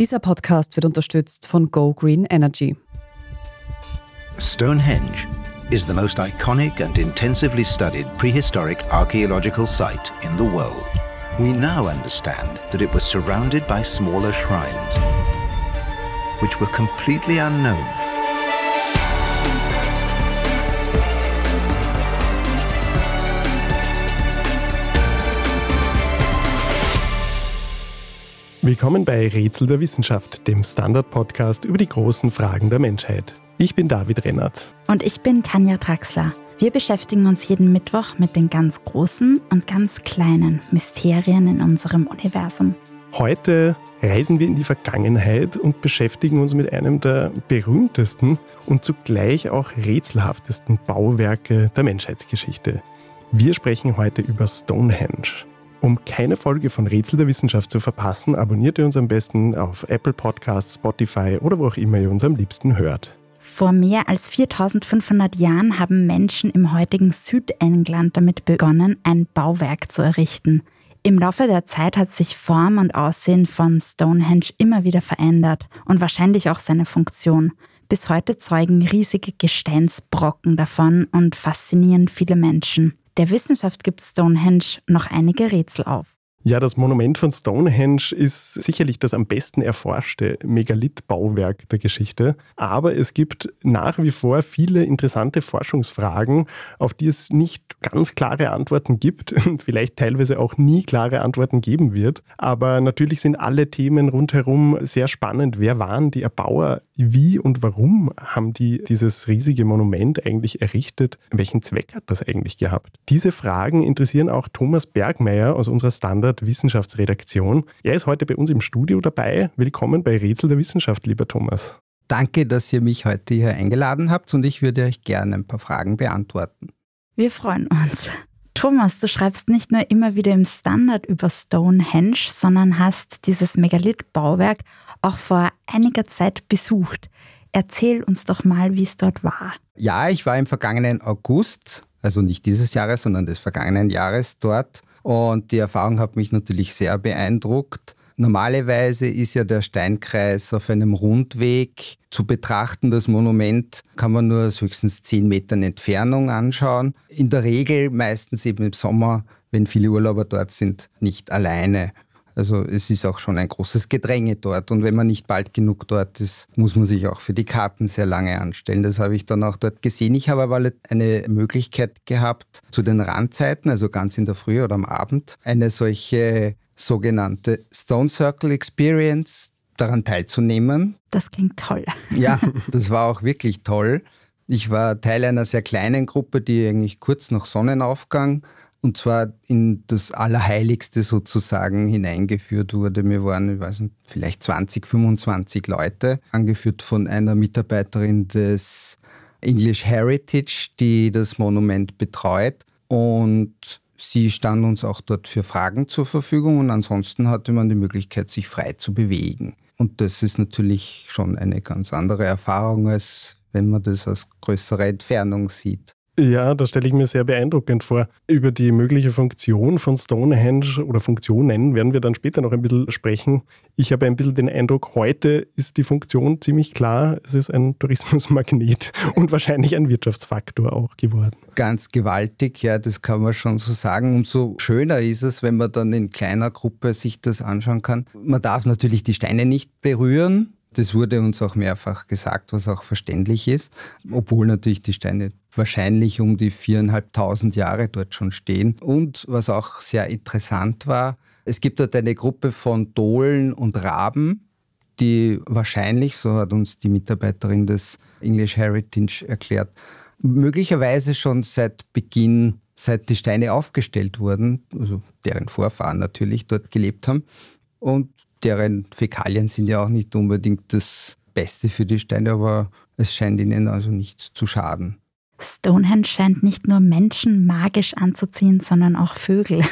Dieser Podcast wird unterstützt von Go Green Energy. Stonehenge is the most iconic and intensively studied prehistoric archaeological site in the world. We now understand that it was surrounded by smaller shrines, which were completely unknown. Willkommen bei Rätsel der Wissenschaft, dem Standard-Podcast über die großen Fragen der Menschheit. Ich bin David Rennert. Und ich bin Tanja Draxler. Wir beschäftigen uns jeden Mittwoch mit den ganz großen und ganz kleinen Mysterien in unserem Universum. Heute reisen wir in die Vergangenheit und beschäftigen uns mit einem der berühmtesten und zugleich auch rätselhaftesten Bauwerke der Menschheitsgeschichte. Wir sprechen heute über Stonehenge. Um keine Folge von Rätsel der Wissenschaft zu verpassen, abonniert ihr uns am besten auf Apple Podcasts, Spotify oder wo auch immer ihr uns am liebsten hört. Vor mehr als 4500 Jahren haben Menschen im heutigen Südengland damit begonnen, ein Bauwerk zu errichten. Im Laufe der Zeit hat sich Form und Aussehen von Stonehenge immer wieder verändert und wahrscheinlich auch seine Funktion. Bis heute zeugen riesige Gesteinsbrocken davon und faszinieren viele Menschen. Der Wissenschaft gibt Stonehenge noch einige Rätsel auf. Ja, das Monument von Stonehenge ist sicherlich das am besten erforschte Megalith-Bauwerk der Geschichte. Aber es gibt nach wie vor viele interessante Forschungsfragen, auf die es nicht ganz klare Antworten gibt und vielleicht teilweise auch nie klare Antworten geben wird. Aber natürlich sind alle Themen rundherum sehr spannend. Wer waren die Erbauer? Wie und warum haben die dieses riesige Monument eigentlich errichtet? Welchen Zweck hat das eigentlich gehabt? Diese Fragen interessieren auch Thomas Bergmeier aus unserer Standard Wissenschaftsredaktion. Er ist heute bei uns im Studio dabei. Willkommen bei Rätsel der Wissenschaft, lieber Thomas. Danke, dass ihr mich heute hier eingeladen habt und ich würde euch gerne ein paar Fragen beantworten. Wir freuen uns. Thomas, du schreibst nicht nur immer wieder im Standard über Stonehenge, sondern hast dieses Megalith-Bauwerk auch vor einiger Zeit besucht. Erzähl uns doch mal, wie es dort war. Ja, ich war im vergangenen August, also nicht dieses Jahres, sondern des vergangenen Jahres dort und die Erfahrung hat mich natürlich sehr beeindruckt. Normalerweise ist ja der Steinkreis auf einem Rundweg zu betrachten. Das Monument kann man nur aus höchstens 10 Metern Entfernung anschauen. In der Regel, meistens eben im Sommer, wenn viele Urlauber dort sind, nicht alleine. Also es ist auch schon ein großes Gedränge dort. Und wenn man nicht bald genug dort ist, muss man sich auch für die Karten sehr lange anstellen. Das habe ich dann auch dort gesehen. Ich habe aber eine Möglichkeit gehabt, zu den Randzeiten, also ganz in der Früh oder am Abend, eine solche sogenannte Stone Circle Experience daran teilzunehmen. Das klingt toll. Ja, das war auch wirklich toll. Ich war Teil einer sehr kleinen Gruppe, die eigentlich kurz nach Sonnenaufgang und zwar in das Allerheiligste sozusagen hineingeführt wurde. Wir waren, ich weiß nicht, vielleicht 20, 25 Leute, angeführt von einer Mitarbeiterin des English Heritage, die das Monument betreut. Und sie stand uns auch dort für Fragen zur Verfügung und ansonsten hatte man die Möglichkeit, sich frei zu bewegen. Und das ist natürlich schon eine ganz andere Erfahrung, als wenn man das aus größerer Entfernung sieht. Ja, das stelle ich mir sehr beeindruckend vor. Über die mögliche Funktion von Stonehenge oder Funktionen werden wir dann später noch ein bisschen sprechen. Ich habe ein bisschen den Eindruck, heute ist die Funktion ziemlich klar. Es ist ein Tourismusmagnet und wahrscheinlich ein Wirtschaftsfaktor auch geworden. Ganz gewaltig, ja, das kann man schon so sagen. Umso schöner ist es, wenn man dann in kleiner Gruppe sich das anschauen kann. Man darf natürlich die Steine nicht berühren, das wurde uns auch mehrfach gesagt, was auch verständlich ist, obwohl natürlich die Steine wahrscheinlich um die viereinhalbtausend Jahre dort schon stehen. Und was auch sehr interessant war, es gibt dort eine Gruppe von Dohlen und Raben, die wahrscheinlich, so hat uns die Mitarbeiterin des English Heritage erklärt, möglicherweise schon seit Beginn, seit die Steine aufgestellt wurden, also deren Vorfahren natürlich dort gelebt haben. Und deren Fäkalien sind ja auch nicht unbedingt das Beste für die Steine, aber es scheint ihnen also nichts zu schaden. Stonehenge scheint nicht nur Menschen magisch anzuziehen, sondern auch Vögel.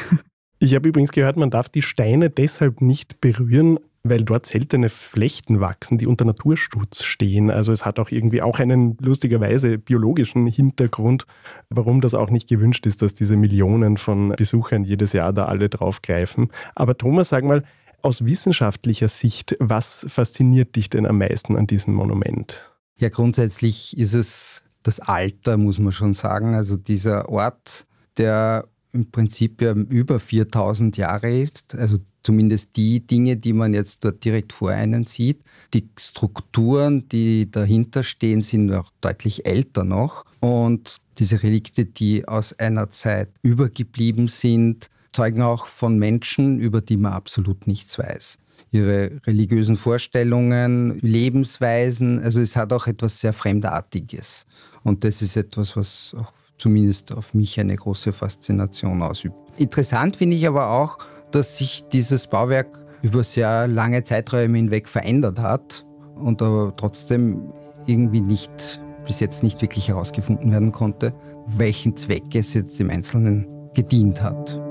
Ich habe übrigens gehört, man darf die Steine deshalb nicht berühren, weil dort seltene Flechten wachsen, die unter Naturschutz stehen. Also es hat auch irgendwie auch einen lustigerweise biologischen Hintergrund, warum das auch nicht gewünscht ist, dass diese Millionen von Besuchern jedes Jahr da alle draufgreifen. Aber Thomas, sag mal, Aus wissenschaftlicher Sicht, was fasziniert dich denn am meisten an diesem Monument? Ja, grundsätzlich ist es das Alter, muss man schon sagen. Also dieser Ort, der im Prinzip ja über 4000 Jahre ist, also zumindest die Dinge, die man jetzt dort direkt vor einem sieht. Die Strukturen, die dahinter stehen, sind auch deutlich älter noch. Und diese Relikte, die aus einer Zeit übergeblieben sind, zeugen auch von Menschen, über die man absolut nichts weiß. Ihre religiösen Vorstellungen, Lebensweisen, also es hat auch etwas sehr Fremdartiges. Und das ist etwas, was auch zumindest auf mich eine große Faszination ausübt. Interessant finde ich aber auch, dass sich dieses Bauwerk über sehr lange Zeiträume hinweg verändert hat und aber trotzdem irgendwie nicht bis jetzt nicht wirklich herausgefunden werden konnte, welchen Zweck es jetzt im Einzelnen gedient hat.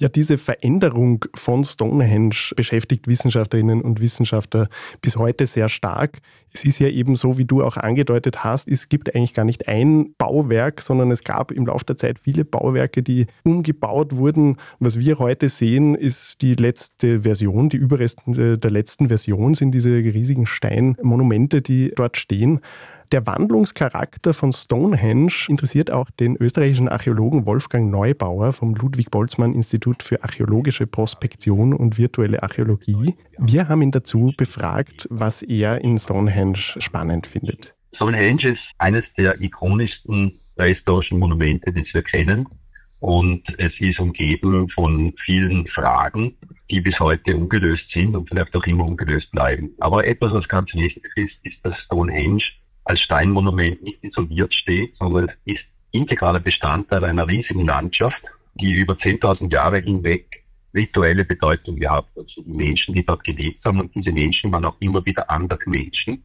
Ja, diese Veränderung von Stonehenge beschäftigt Wissenschaftlerinnen und Wissenschaftler bis heute sehr stark. Es ist ja eben so, wie du auch angedeutet hast, es gibt eigentlich gar nicht ein Bauwerk, sondern es gab im Laufe der Zeit viele Bauwerke, die umgebaut wurden. Was wir heute sehen, ist die letzte Version, die Überreste der letzten Version sind diese riesigen Steinmonumente, die dort stehen. Der Wandlungscharakter von Stonehenge interessiert auch den österreichischen Archäologen Wolfgang Neubauer vom Ludwig-Boltzmann-Institut für archäologische Prospektion und virtuelle Archäologie. Wir haben ihn dazu befragt, was er in Stonehenge spannend findet. Stonehenge ist eines der ikonischsten prähistorischen Monumente, die wir kennen. Und es ist umgeben von vielen Fragen, die bis heute ungelöst sind und vielleicht auch immer ungelöst bleiben. Aber etwas, was ganz wichtig ist, ist, dass Stonehenge als Steinmonument nicht isoliert steht, sondern es ist integraler Bestandteil einer riesigen Landschaft, die über 10.000 Jahre hinweg rituelle Bedeutung gehabt hat. Also die Menschen, die dort gelebt haben und diese Menschen waren auch immer wieder andere Menschen.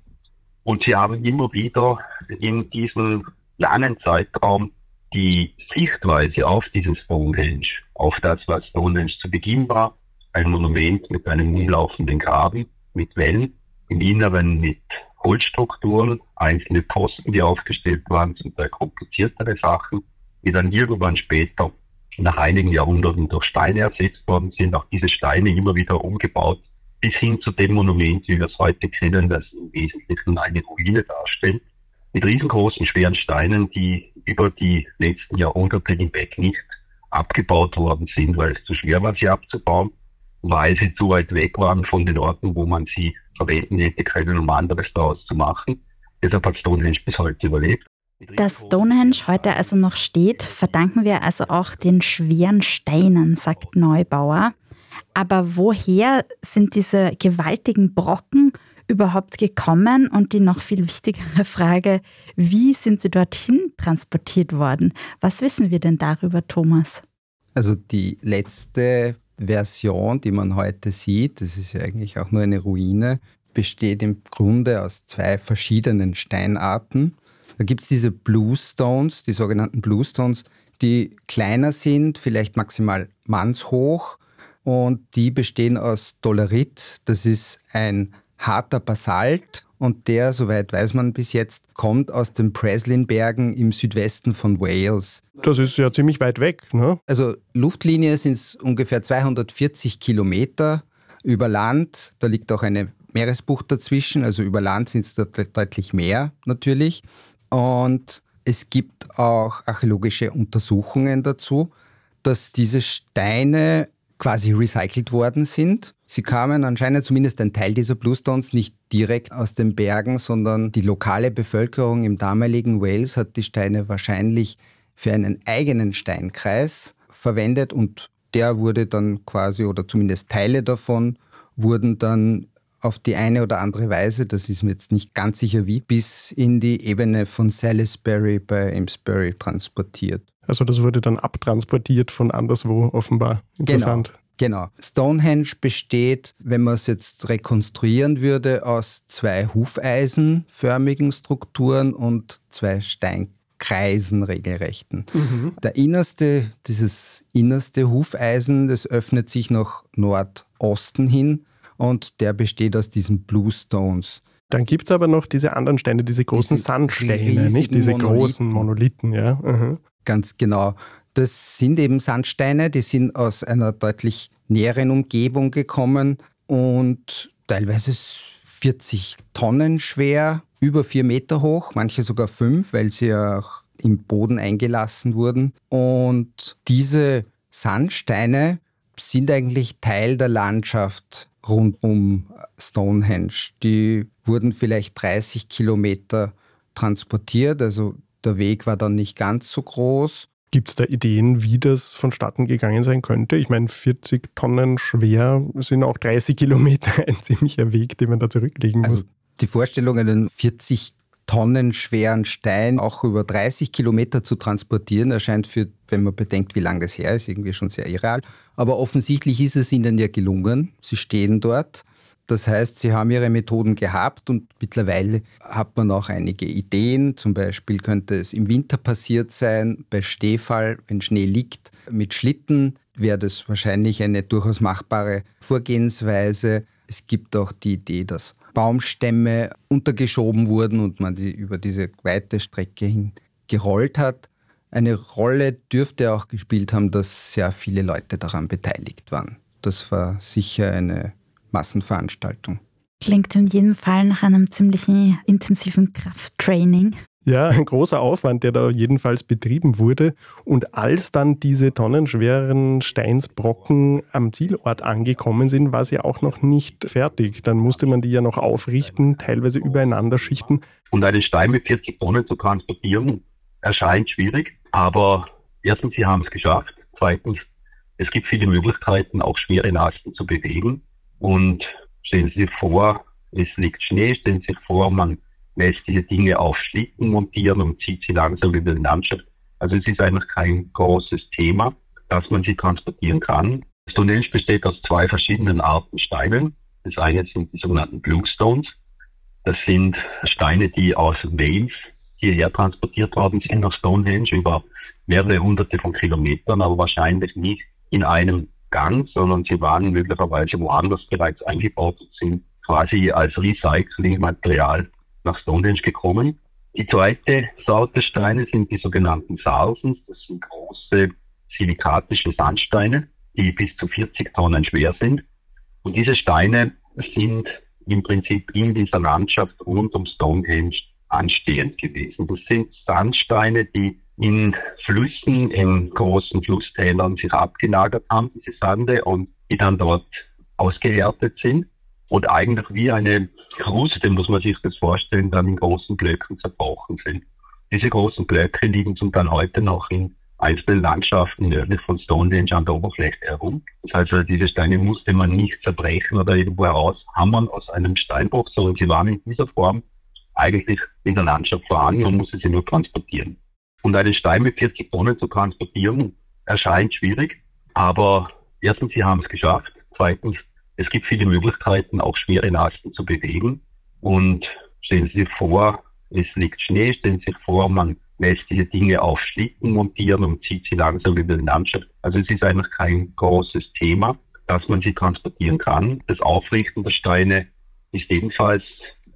Und sie haben immer wieder in diesem langen Zeitraum die Sichtweise auf dieses Stonehenge, auf das, was Stonehenge zu Beginn war, ein Monument mit einem umlaufenden Graben, mit Wellen, im Inneren mit Holzstrukturen, einzelne Posten, die aufgestellt waren, zum Teil kompliziertere Sachen, die dann irgendwann später nach einigen Jahrhunderten durch Steine ersetzt worden sind. Auch diese Steine immer wieder umgebaut, bis hin zu dem Monument, wie wir es heute kennen, das im Wesentlichen eine Ruine darstellt, mit riesengroßen, schweren Steinen, die über die letzten Jahrhunderte hinweg nicht abgebaut worden sind, weil es zu schwer war, sie abzubauen, weil sie zu weit weg waren von den Orten, wo man sie verwenden hätte können, um anderes daraus zu machen. Deshalb hat Stonehenge bis heute überlebt. Dass Stonehenge heute also noch steht, verdanken wir also auch den schweren Steinen, sagt Neubauer. Aber woher sind diese gewaltigen Brocken überhaupt gekommen? Und die noch viel wichtigere Frage, wie sind sie dorthin transportiert worden? Was wissen wir denn darüber, Thomas? Also die letzte Version, die man heute sieht, das ist ja eigentlich auch nur eine Ruine, besteht im Grunde aus zwei verschiedenen Steinarten. Da gibt es diese Bluestones, die sogenannten Bluestones, die kleiner sind, vielleicht maximal mannshoch und die bestehen aus Dolerit. Das ist ein harter Basalt und der, soweit weiß man bis jetzt, kommt aus den Preslin-Bergen im Südwesten von Wales. Das ist ja ziemlich weit weg, ne? Also Luftlinie sind es ungefähr 240 Kilometer über Land. Da liegt auch eine Meeresbucht dazwischen, also über Land sind es deutlich mehr natürlich. Und es gibt auch archäologische Untersuchungen dazu, dass diese Steine quasi recycelt worden sind. Sie kamen anscheinend zumindest ein Teil dieser Bluestones nicht direkt aus den Bergen, sondern die lokale Bevölkerung im damaligen Wales hat die Steine wahrscheinlich für einen eigenen Steinkreis verwendet und der wurde dann quasi, oder zumindest Teile davon, wurden dann auf die eine oder andere Weise, das ist mir jetzt nicht ganz sicher wie, bis in die Ebene von Salisbury bei Amesbury transportiert. Also das wurde dann abtransportiert von anderswo offenbar. Interessant. Genau. Genau. Stonehenge besteht, wenn man es jetzt rekonstruieren würde, aus zwei hufeisenförmigen Strukturen und zwei Steinkreisen regelrechten. Mhm. Der innerste, dieses innerste Hufeisen, das öffnet sich nach Nordosten hin und der besteht aus diesen Bluestones. Dann gibt es aber noch diese anderen Steine, diese großen Diese Sandsteine, nicht? Diese riesigen großen Monolithen, ja. Mhm. Ganz genau. Das sind eben Sandsteine, die sind aus einer deutlich näheren Umgebung gekommen und teilweise 40 Tonnen schwer, über vier Meter hoch, manche sogar fünf, weil sie auch im Boden eingelassen wurden. Und diese Sandsteine sind eigentlich Teil der Landschaft rund um Stonehenge. Die wurden vielleicht 30 Kilometer transportiert, also der Weg war dann nicht ganz so groß. Gibt es da Ideen, wie das vonstatten gegangen sein könnte? Ich meine, 40 Tonnen schwer sind auch 30 Kilometer ein ziemlicher Weg, den man da zurücklegen muss. Also die Vorstellung, einen 40 Tonnen schweren Stein auch über 30 Kilometer zu transportieren, erscheint für, wenn man bedenkt, wie lange das her ist, irgendwie schon sehr irreal. Aber offensichtlich ist es ihnen ja gelungen. Sie stehen dort. Das heißt, sie haben ihre Methoden gehabt und mittlerweile hat man auch einige Ideen. Zum Beispiel könnte es im Winter passiert sein, bei Schneefall, wenn Schnee liegt, mit Schlitten wäre das wahrscheinlich eine durchaus machbare Vorgehensweise. Es gibt auch die Idee, dass Baumstämme untergeschoben wurden und man die über diese weite Strecke hin gerollt hat. Eine Rolle dürfte auch gespielt haben, dass sehr viele Leute daran beteiligt waren. Das war sicher eine Massenveranstaltung. Klingt in jedem Fall nach einem ziemlichen intensiven Krafttraining. Ja, ein großer Aufwand, der da jedenfalls betrieben wurde. Und als dann diese tonnenschweren Steinsbrocken am Zielort angekommen sind, war sie auch noch nicht fertig. Dann musste man die ja noch aufrichten, teilweise übereinander schichten. Und einen Stein mit 40 Tonnen zu transportieren, erscheint schwierig. Aber erstens, sie haben es geschafft. Zweitens, es gibt viele Möglichkeiten, auch schwere Lasten zu bewegen. Und stellen Sie sich vor, es liegt Schnee, stellen Sie sich vor, man lässt diese Dinge auf Schlitten montieren und zieht sie langsam über die Landschaft. Also es ist eigentlich kein großes Thema, dass man sie transportieren kann. Stonehenge besteht aus zwei verschiedenen Arten Steinen. Das eine sind die sogenannten Bluestones. Das sind Steine, die aus Wales hierher transportiert worden sind nach Stonehenge über mehrere hunderte von Kilometern, aber wahrscheinlich nicht in einem Gang, sondern sie waren möglicherweise woanders bereits eingebaut und sind quasi als Recyclingmaterial nach Stonehenge gekommen. Die zweite Sorte Steine sind die sogenannten Sarsens. Das sind große silikatische Sandsteine, die bis zu 40 Tonnen schwer sind. Und diese Steine sind im Prinzip in dieser Landschaft rund um Stonehenge anstehend gewesen. Das sind Sandsteine, die in Flüssen, in großen Flusstälern sich abgelagert haben, diese Sande, und die dann dort ausgehärtet sind und eigentlich wie eine Kruste, muss man sich das vorstellen, dann in großen Blöcken zerbrochen sind. Diese großen Blöcke liegen zum Teil heute noch in einzelnen Landschaften nördlich von Stonehenge an der Oberfläche herum. Das heißt, also, diese Steine musste man nicht zerbrechen oder irgendwo heraushammern aus einem Steinbruch, sondern sie waren in dieser Form eigentlich in der Landschaft vorhanden und musste sie nur transportieren. Und einen Stein mit 40 Tonnen zu transportieren, erscheint schwierig, aber erstens, sie haben es geschafft. Zweitens, es gibt viele Möglichkeiten, auch schwere Lasten zu bewegen. Und stellen Sie sich vor, es liegt Schnee, stellen Sie sich vor, man lässt diese Dinge auf Schlitten montieren und zieht sie langsam über die Landschaft. Also es ist eigentlich kein großes Thema, dass man sie transportieren kann. Das Aufrichten der Steine ist ebenfalls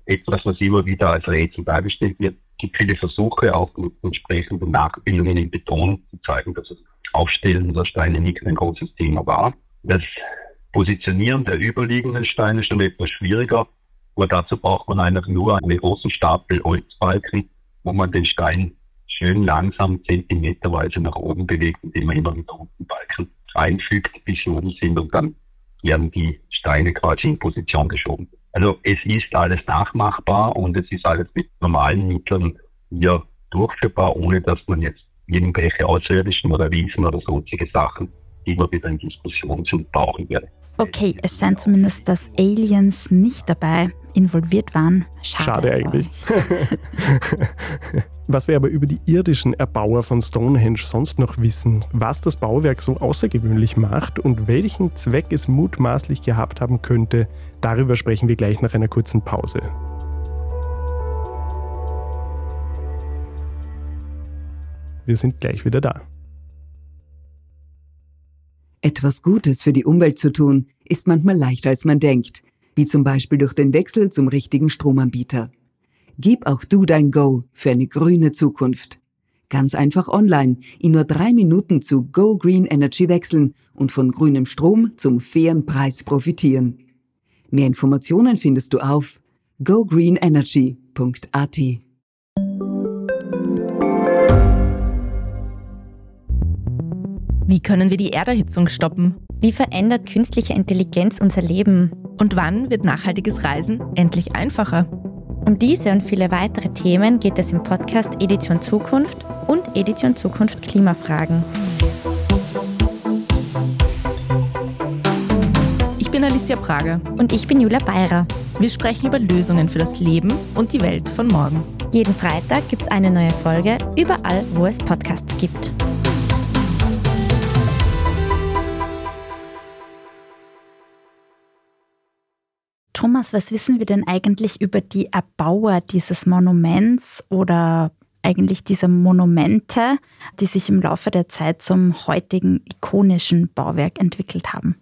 etwas, was immer wieder als Rätsel dargestellt wird. Gibt viele Versuche, auch mit entsprechenden Nachbildungen in Beton zu zeigen, dass das Aufstellen der Steine nicht ein großes Thema war. Das Positionieren der überliegenden Steine ist schon etwas schwieriger, aber dazu braucht man einfach nur einen großen Stapel Holzbalken, wo man den Stein schön langsam zentimeterweise nach oben bewegt, indem man immer wieder unten Balken einfügt, bis sie oben sind und dann werden die Steine quasi in Position geschoben. Also es ist alles nachmachbar und es ist alles mit normalen Mitteln hier durchführbar, ohne dass man jetzt irgendwelche außerirdischen oder Riesen oder sonstige Sachen immer wieder in Diskussion zu brauchen werde. Okay, es scheint zumindest, dass Aliens nicht dabei involviert waren. Schade, Schade eigentlich. was wir aber über die irdischen Erbauer von Stonehenge sonst noch wissen, was das Bauwerk so außergewöhnlich macht und welchen Zweck es mutmaßlich gehabt haben könnte, darüber sprechen wir gleich nach einer kurzen Pause. Wir sind gleich wieder da. Etwas Gutes für die Umwelt zu tun, ist manchmal leichter als man denkt. wie zum Beispiel durch den Wechsel zum richtigen Stromanbieter. Gib auch du dein Go für eine grüne Zukunft. Ganz einfach online in nur drei Minuten zu Go Green Energy wechseln und von grünem Strom zum fairen Preis profitieren. Mehr Informationen findest du auf gogreenenergy.at. Wie können wir die Erderhitzung stoppen? Wie verändert künstliche Intelligenz unser Leben? Und wann wird nachhaltiges Reisen endlich einfacher? Um diese und viele weitere Themen geht es im Podcast Edition Zukunft und Edition Zukunft Klimafragen. Ich bin Alicia Prager. Und ich bin Julia Beirer. Wir sprechen über Lösungen für das Leben und die Welt von morgen. Jeden Freitag gibt es eine neue Folge, überall, wo es Podcasts gibt. Thomas, was wissen wir denn eigentlich über die Erbauer dieses Monuments oder eigentlich dieser Monumente, die sich im Laufe der Zeit zum heutigen ikonischen Bauwerk entwickelt haben?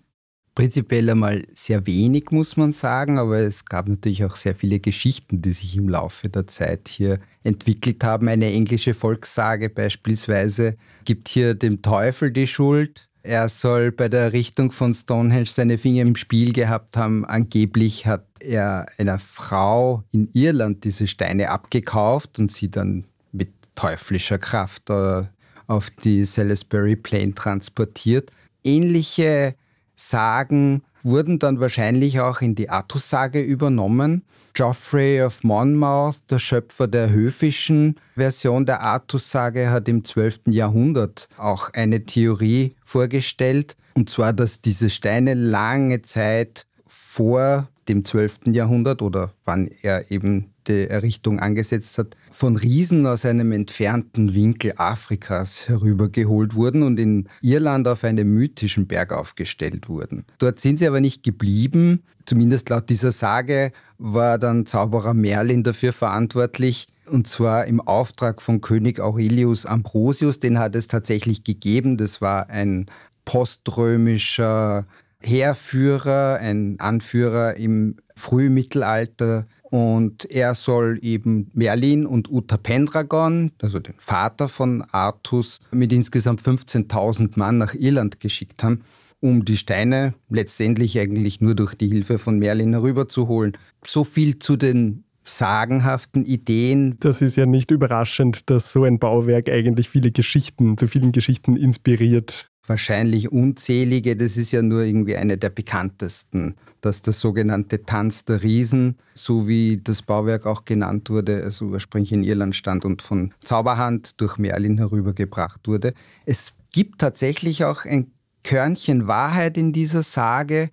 Prinzipiell einmal sehr wenig, muss man sagen, aber es gab natürlich auch sehr viele Geschichten, die sich im Laufe der Zeit hier entwickelt haben. Eine englische Volkssage beispielsweise gibt hier dem Teufel die Schuld. Er soll bei der Errichtung von Stonehenge seine Finger im Spiel gehabt haben. Angeblich hat er einer Frau in Irland diese Steine abgekauft und sie dann mit teuflischer Kraft auf die Salisbury Plain transportiert. Ähnliche Sagen wurden dann wahrscheinlich auch in die Artus-Sage übernommen. Geoffrey of Monmouth, der Schöpfer der höfischen Version der Artus-Sage, hat im 12. Jahrhundert auch eine Theorie vorgestellt, und zwar, dass diese Steine lange Zeit vor dem 12. Jahrhundert oder wann er eben die Errichtung angesetzt hat, von Riesen aus einem entfernten Winkel Afrikas herübergeholt wurden und in Irland auf einem mythischen Berg aufgestellt wurden. Dort sind sie aber nicht geblieben. Zumindest laut dieser Sage war dann Zauberer Merlin dafür verantwortlich, und zwar im Auftrag von König Aurelius Ambrosius. Den hat es tatsächlich gegeben. Das war ein poströmischer Heerführer, ein Anführer im Frühmittelalter und er soll eben Merlin und Uta Pendragon, also den Vater von Artus, mit insgesamt 15.000 Mann nach Irland geschickt haben, um die Steine letztendlich eigentlich nur durch die Hilfe von Merlin herüberzuholen. So viel zu den sagenhaften Ideen. Das ist ja nicht überraschend, dass so ein Bauwerk eigentlich viele Geschichten, zu vielen Geschichten inspiriert wahrscheinlich unzählige. Das ist ja nur irgendwie eine der bekanntesten, dass der sogenannte Tanz der Riesen, so wie das Bauwerk auch genannt wurde, also ursprünglich in Irland stand und von Zauberhand durch Merlin herübergebracht wurde. Es gibt tatsächlich auch ein Körnchen Wahrheit in dieser Sage,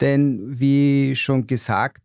denn wie schon gesagt,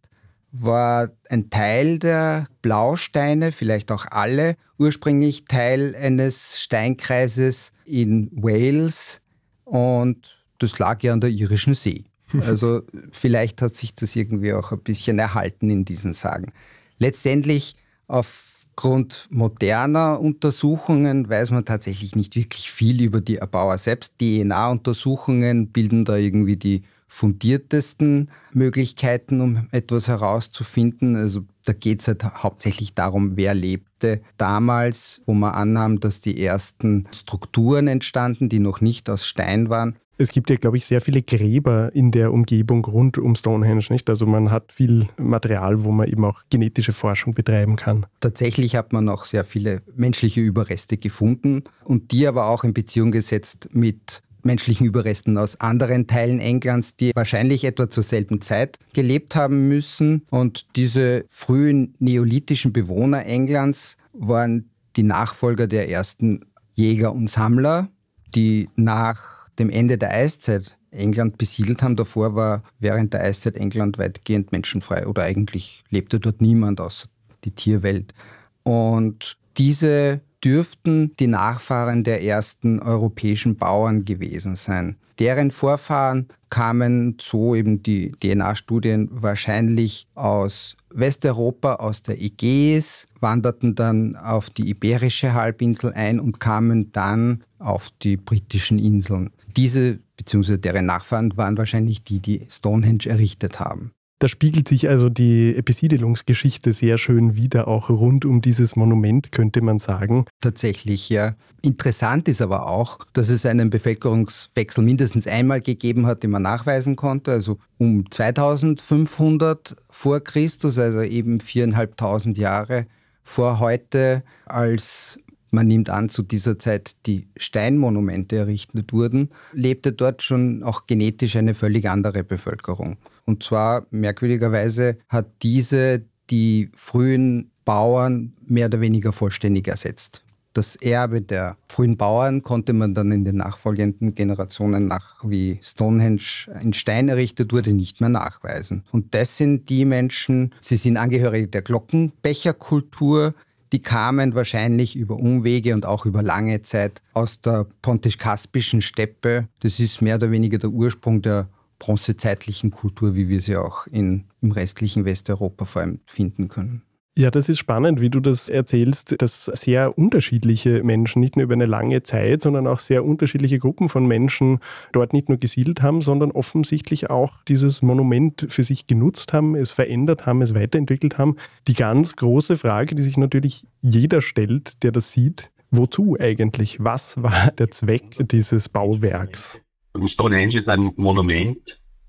war ein Teil der Blausteine, vielleicht auch alle, ursprünglich Teil eines Steinkreises in Wales, und das lag ja an der irischen See. Also vielleicht hat sich das irgendwie auch ein bisschen erhalten in diesen Sagen. Letztendlich aufgrund moderner Untersuchungen weiß man tatsächlich nicht wirklich viel über die Erbauer selbst. DNA-Untersuchungen bilden da irgendwie die fundiertesten Möglichkeiten, um etwas herauszufinden. Also da geht es halt hauptsächlich darum, wer lebte damals, wo man annahm, dass die ersten Strukturen entstanden, die noch nicht aus Stein waren. Es gibt ja, glaube ich, sehr viele Gräber in der Umgebung rund um Stonehenge, nicht? Also man hat viel Material, wo man eben auch genetische Forschung betreiben kann. Tatsächlich hat man auch sehr viele menschliche Überreste gefunden und die aber auch in Beziehung gesetzt mit menschlichen Überresten aus anderen Teilen Englands, die wahrscheinlich etwa zur selben Zeit gelebt haben müssen. Und diese frühen neolithischen Bewohner Englands waren die Nachfolger der ersten Jäger und Sammler, die nach dem Ende der Eiszeit England besiedelt haben. Davor war während der Eiszeit England weitgehend menschenfrei oder eigentlich lebte dort niemand außer die Tierwelt. Und diese dürften die Nachfahren der ersten europäischen Bauern gewesen sein. Deren Vorfahren kamen, so eben die DNA-Studien, wahrscheinlich aus Westeuropa, aus der Ägäis, wanderten dann auf die Iberische Halbinsel ein und kamen dann auf die britischen Inseln. Diese bzw. deren Nachfahren waren wahrscheinlich die, die Stonehenge errichtet haben. Da spiegelt sich also die Besiedelungsgeschichte sehr schön wieder, auch rund um dieses Monument, könnte man sagen. Tatsächlich, ja. Interessant ist aber auch, dass es einen Bevölkerungswechsel mindestens einmal gegeben hat, den man nachweisen konnte. Also um 2500 vor Christus, also eben viereinhalbtausend Jahre vor heute, als man nimmt an, zu dieser Zeit die Steinmonumente errichtet wurden, lebte dort schon auch genetisch eine völlig andere Bevölkerung. Und zwar merkwürdigerweise hat diese die frühen Bauern mehr oder weniger vollständig ersetzt. Das Erbe der frühen Bauern konnte man dann in den nachfolgenden Generationen nach wie Stonehenge in Stein errichtet wurde, nicht mehr nachweisen. Und das sind die Menschen, sie sind Angehörige der Glockenbecherkultur, die kamen wahrscheinlich über Umwege und auch über lange Zeit aus der pontisch-kaspischen Steppe. Das ist mehr oder weniger der Ursprung der bronzezeitlichen Kultur, wie wir sie auch in, im restlichen Westeuropa vor allem finden können. Ja, das ist spannend, wie du das erzählst, dass sehr unterschiedliche Menschen nicht nur über eine lange Zeit, sondern auch sehr unterschiedliche Gruppen von Menschen dort nicht nur gesiedelt haben, sondern offensichtlich auch dieses Monument für sich genutzt haben, es verändert haben, es weiterentwickelt haben. Die ganz große Frage, die sich natürlich jeder stellt, der das sieht, wozu eigentlich? Was war der Zweck dieses Bauwerks? Stonehenge ist ein Monument,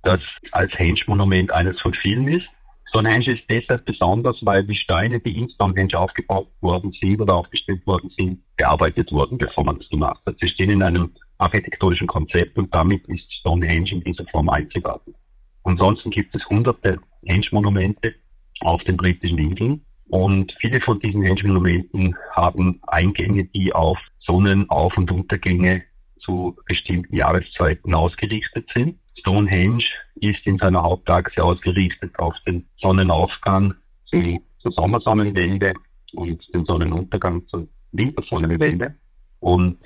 das als Henge-Monument eines von vielen ist. Stonehenge ist deshalb besonders, weil die Steine, die in Stonehenge aufgebaut worden sind oder aufgestellt worden sind, bearbeitet wurden, bevor man das gemacht hat. Sie stehen in einem architektonischen Konzept und damit ist Stonehenge in dieser Form einzigartig. Ansonsten gibt es hunderte Henge-Monumente auf den britischen Inseln und viele von diesen Henge-Monumenten haben Eingänge, die auf Sonnenauf- und Untergänge zu bestimmten Jahreszeiten ausgerichtet sind. Stonehenge ist in seiner Hauptachse ausgerichtet auf den Sonnenaufgang zur Sommersonnenwende und den Sonnenuntergang zur Wintersonnenwende. Und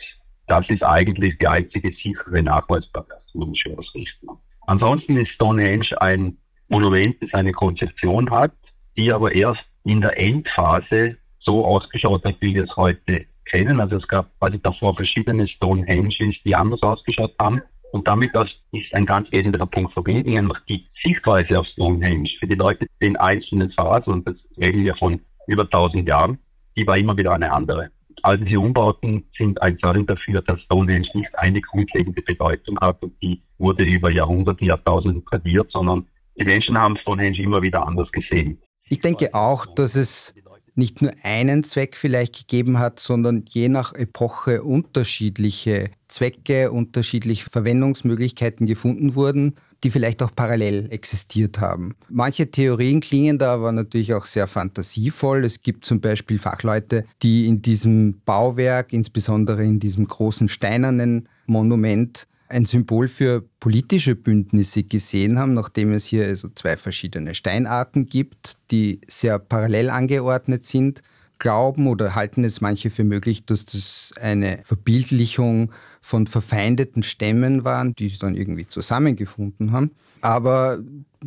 das ist eigentlich die einzige sichere nachweisbare Ausrichtung. Ansonsten ist Stonehenge ein Monument, das eine Konzeption hat, die aber erst in der Endphase so ausgeschaut hat, wie wir es heute kennen. Also es gab quasi davor verschiedene Stonehenges, die anders ausgeschaut haben. Und damit das ist ein ganz wesentlicher Punkt verbinden, einfach die Sichtweise auf Stonehenge für die Leute in einzelnen Phasen, und das reden wir von über 1000 Jahren, die war immer wieder eine andere. All diese Umbauten sind ein Zeichen dafür, dass Stonehenge nicht eine grundlegende Bedeutung hat und die wurde über Jahrhunderte, Jahrtausende tradiert, sondern die Menschen haben Stonehenge immer wieder anders gesehen. Ich denke auch, dass es nicht nur einen Zweck vielleicht gegeben hat, sondern je nach Epoche unterschiedliche Zwecke, unterschiedliche Verwendungsmöglichkeiten gefunden wurden, die vielleicht auch parallel existiert haben. Manche Theorien klingen da aber natürlich auch sehr fantasievoll. Es gibt zum Beispiel Fachleute, die in diesem Bauwerk, insbesondere in diesem großen steinernen Monument, ein Symbol für politische Bündnisse gesehen haben, nachdem es hier also zwei verschiedene Steinarten gibt, die sehr parallel angeordnet sind, glauben oder halten es manche für möglich, dass das eine Verbildlichung von verfeindeten Stämmen waren, die sich dann irgendwie zusammengefunden haben. Aber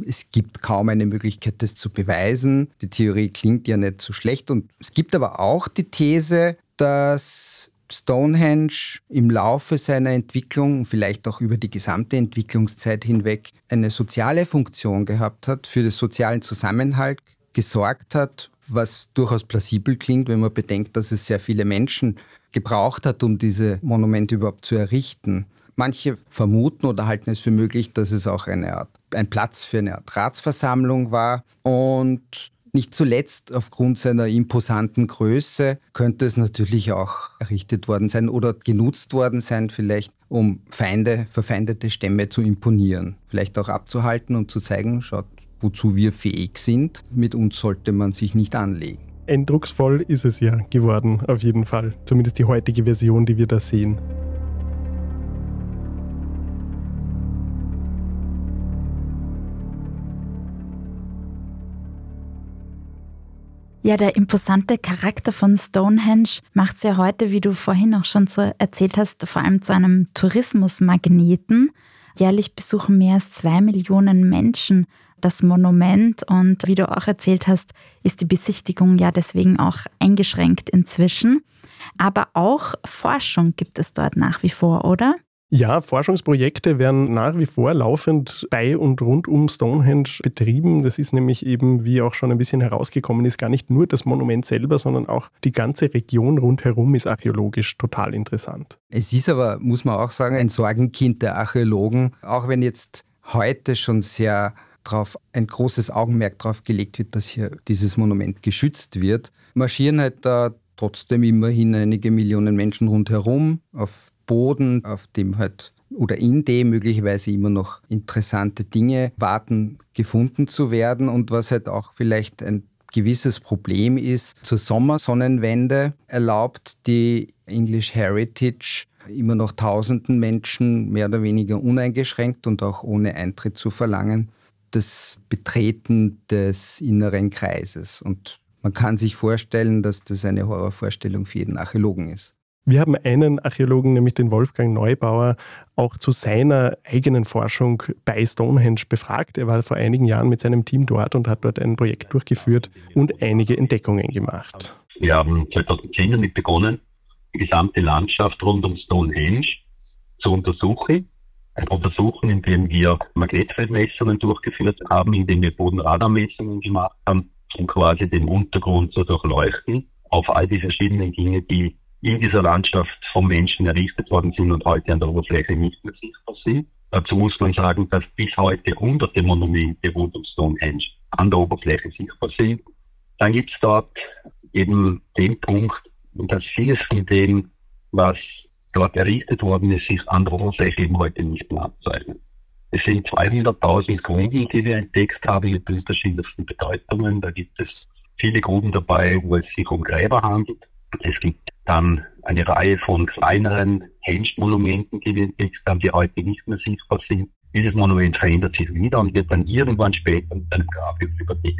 es gibt kaum eine Möglichkeit, das zu beweisen. Die Theorie klingt ja nicht so schlecht. Und es gibt aber auch die These, dass Stonehenge im Laufe seiner Entwicklung, vielleicht auch über die gesamte Entwicklungszeit hinweg, eine soziale Funktion gehabt hat, für den sozialen Zusammenhalt gesorgt hat, was durchaus plausibel klingt, wenn man bedenkt, dass es sehr viele Menschen gebraucht hat, um diese Monumente überhaupt zu errichten. Manche vermuten oder halten es für möglich, dass es auch eine Art, ein Platz für eine Art Ratsversammlung war. Und nicht zuletzt aufgrund seiner imposanten Größe könnte es natürlich auch errichtet worden sein oder genutzt worden sein, vielleicht um Feinde, verfeindete Stämme zu imponieren. Vielleicht auch abzuhalten und zu zeigen, schaut, wozu wir fähig sind. Mit uns sollte man sich nicht anlegen. Eindrucksvoll ist es ja geworden, auf jeden Fall. Zumindest die heutige Version, die wir da sehen. Ja, der imposante Charakter von Stonehenge macht es ja heute, wie du vorhin auch schon so erzählt hast, vor allem zu einem Tourismusmagneten. Jährlich besuchen mehr als zwei Millionen Menschen das Monument und wie du auch erzählt hast, ist die Besichtigung ja deswegen auch eingeschränkt inzwischen. Aber auch Forschung gibt es dort nach wie vor, oder? Ja, Forschungsprojekte werden nach wie vor laufend bei und rund um Stonehenge betrieben. Das ist nämlich eben, wie auch schon ein bisschen herausgekommen ist, gar nicht nur das Monument selber, sondern auch die ganze Region rundherum ist archäologisch total interessant. Es ist aber, muss man auch sagen, ein Sorgenkind der Archäologen, auch wenn jetzt heute schon sehr drauf ein großes Augenmerk darauf gelegt wird, dass hier dieses Monument geschützt wird, marschieren halt da trotzdem immerhin einige Millionen Menschen rundherum auf Boden, auf dem halt oder in dem möglicherweise immer noch interessante Dinge warten, gefunden zu werden und was halt auch vielleicht ein gewisses Problem ist, zur Sommersonnenwende erlaubt die English Heritage immer noch tausenden Menschen mehr oder weniger uneingeschränkt und auch ohne Eintritt zu verlangen, das Betreten des inneren Kreises. Und man kann sich vorstellen, dass das eine Horrorvorstellung für jeden Archäologen ist. Wir haben einen Archäologen, nämlich den Wolfgang Neubauer, auch zu seiner eigenen Forschung bei Stonehenge befragt. Er war vor einigen Jahren mit seinem Team dort und hat dort ein Projekt durchgeführt und einige Entdeckungen gemacht. Wir haben 2010 damit begonnen, die gesamte Landschaft rund um Stonehenge zu untersuchen. Ein Untersuchen, in dem wir Magnetfeldmessungen durchgeführt haben, in dem wir Bodenradarmessungen gemacht haben, um quasi den Untergrund zu durchleuchten auf all die verschiedenen Dinge, die in dieser Landschaft vom Menschen errichtet worden sind und heute an der Oberfläche nicht mehr sichtbar sind. Dazu muss man sagen, dass bis heute hunderte Monumente rund um Stonehenge an der Oberfläche sichtbar sind. Dann gibt es dort eben den Punkt, dass vieles von dem, was dort errichtet worden ist, sich an der Oberfläche eben heute nicht mehr abzeichnet. Es sind 200.000 Gruben, die wir entdeckt haben mit unterschiedlichsten Bedeutungen. Da gibt es viele Gruben dabei, wo es sich um Gräber handelt. Es gibt dann eine Reihe von kleineren Hengstmonumenten, die wir entdeckt haben, die heute nicht mehr sichtbar sind. Dieses Monument verändert sich wieder und wird dann irgendwann später mit einem Grab überdeckt.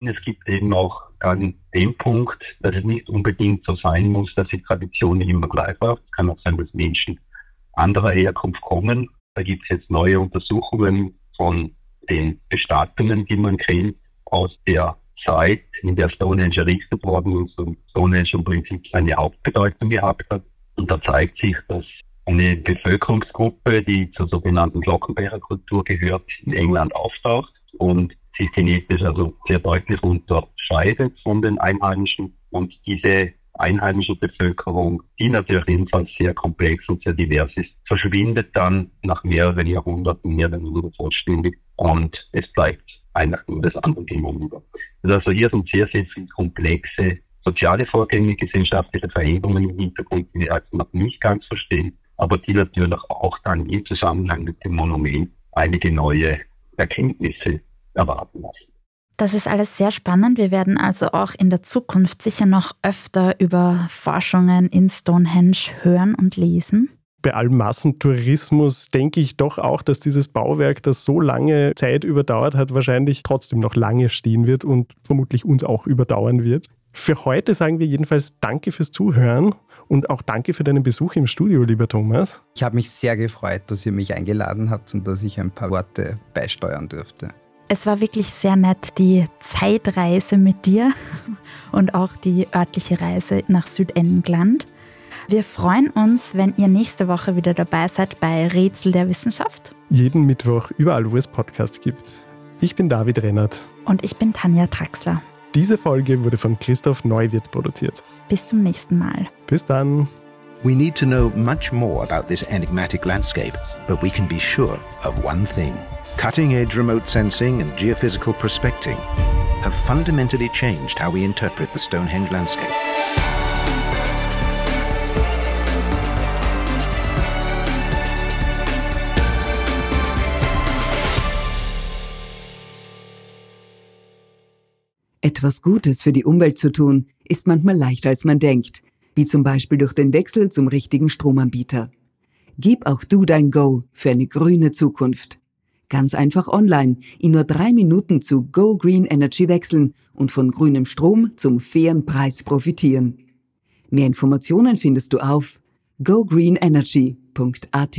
Es gibt eben auch dann den Punkt, dass es nicht unbedingt so sein muss, dass die Tradition immer gleich war. Es kann auch sein, dass Menschen anderer Herkunft kommen. Da gibt es jetzt neue Untersuchungen von den Bestattungen, die man kennt, aus der Zeit, in der Stonehenge errichtet worden ist und Stonehenge im Prinzip seine Hauptbedeutung gehabt hat. Und da zeigt sich, dass eine Bevölkerungsgruppe, die zur sogenannten Glockenbecherkultur gehört, in England auftaucht und sich genetisch also sehr deutlich unterscheidet von den Einheimischen. Und diese einheimische Bevölkerung, die natürlich ebenfalls sehr komplex und sehr divers ist, verschwindet dann nach mehreren Jahrhunderten mehr oder weniger vollständig und es bleibt einer das andere gegenüber. Also hier sind sehr, sehr viele komplexe soziale Vorgänge, gesellschaftliche Veränderungen im Hintergrund, die wir noch nicht ganz verstehen, aber die natürlich auch dann im Zusammenhang mit dem Monument einige neue Erkenntnisse erwarten lassen. Das ist alles sehr spannend. Wir werden also auch in der Zukunft sicher noch öfter über Forschungen in Stonehenge hören und lesen bei allem Massentourismus denke ich doch auch, dass dieses Bauwerk, das so lange Zeit überdauert hat, wahrscheinlich trotzdem noch lange stehen wird und vermutlich uns auch überdauern wird. Für heute sagen wir jedenfalls Danke fürs Zuhören und auch danke für deinen Besuch im Studio, lieber Thomas. Ich habe mich sehr gefreut, dass ihr mich eingeladen habt und dass ich ein paar Worte beisteuern durfte. Es war wirklich sehr nett, die Zeitreise mit dir und auch die örtliche Reise nach Südengland. Wir freuen uns, wenn ihr nächste Woche wieder dabei seid bei Rätsel der Wissenschaft. Jeden Mittwoch überall, wo es Podcasts gibt. Ich bin David Rennert. Und ich bin Tanja Traxler. Diese Folge wurde von Christoph Neuwirth produziert. Bis zum nächsten Mal. Bis dann. We need to know much more about this enigmatic landscape, but we can be sure of one thing. Cutting edge remote sensing and geophysical prospecting have fundamentally changed how we interpret the Stonehenge landscape. Etwas Gutes für die Umwelt zu tun, ist manchmal leichter als man denkt, wie zum Beispiel durch den Wechsel zum richtigen Stromanbieter. Gib auch du dein Go für eine grüne Zukunft. Ganz einfach online, in nur drei Minuten zu Go Green Energy wechseln und von grünem Strom zum fairen Preis profitieren. Mehr Informationen findest du auf gogreenenergy.at.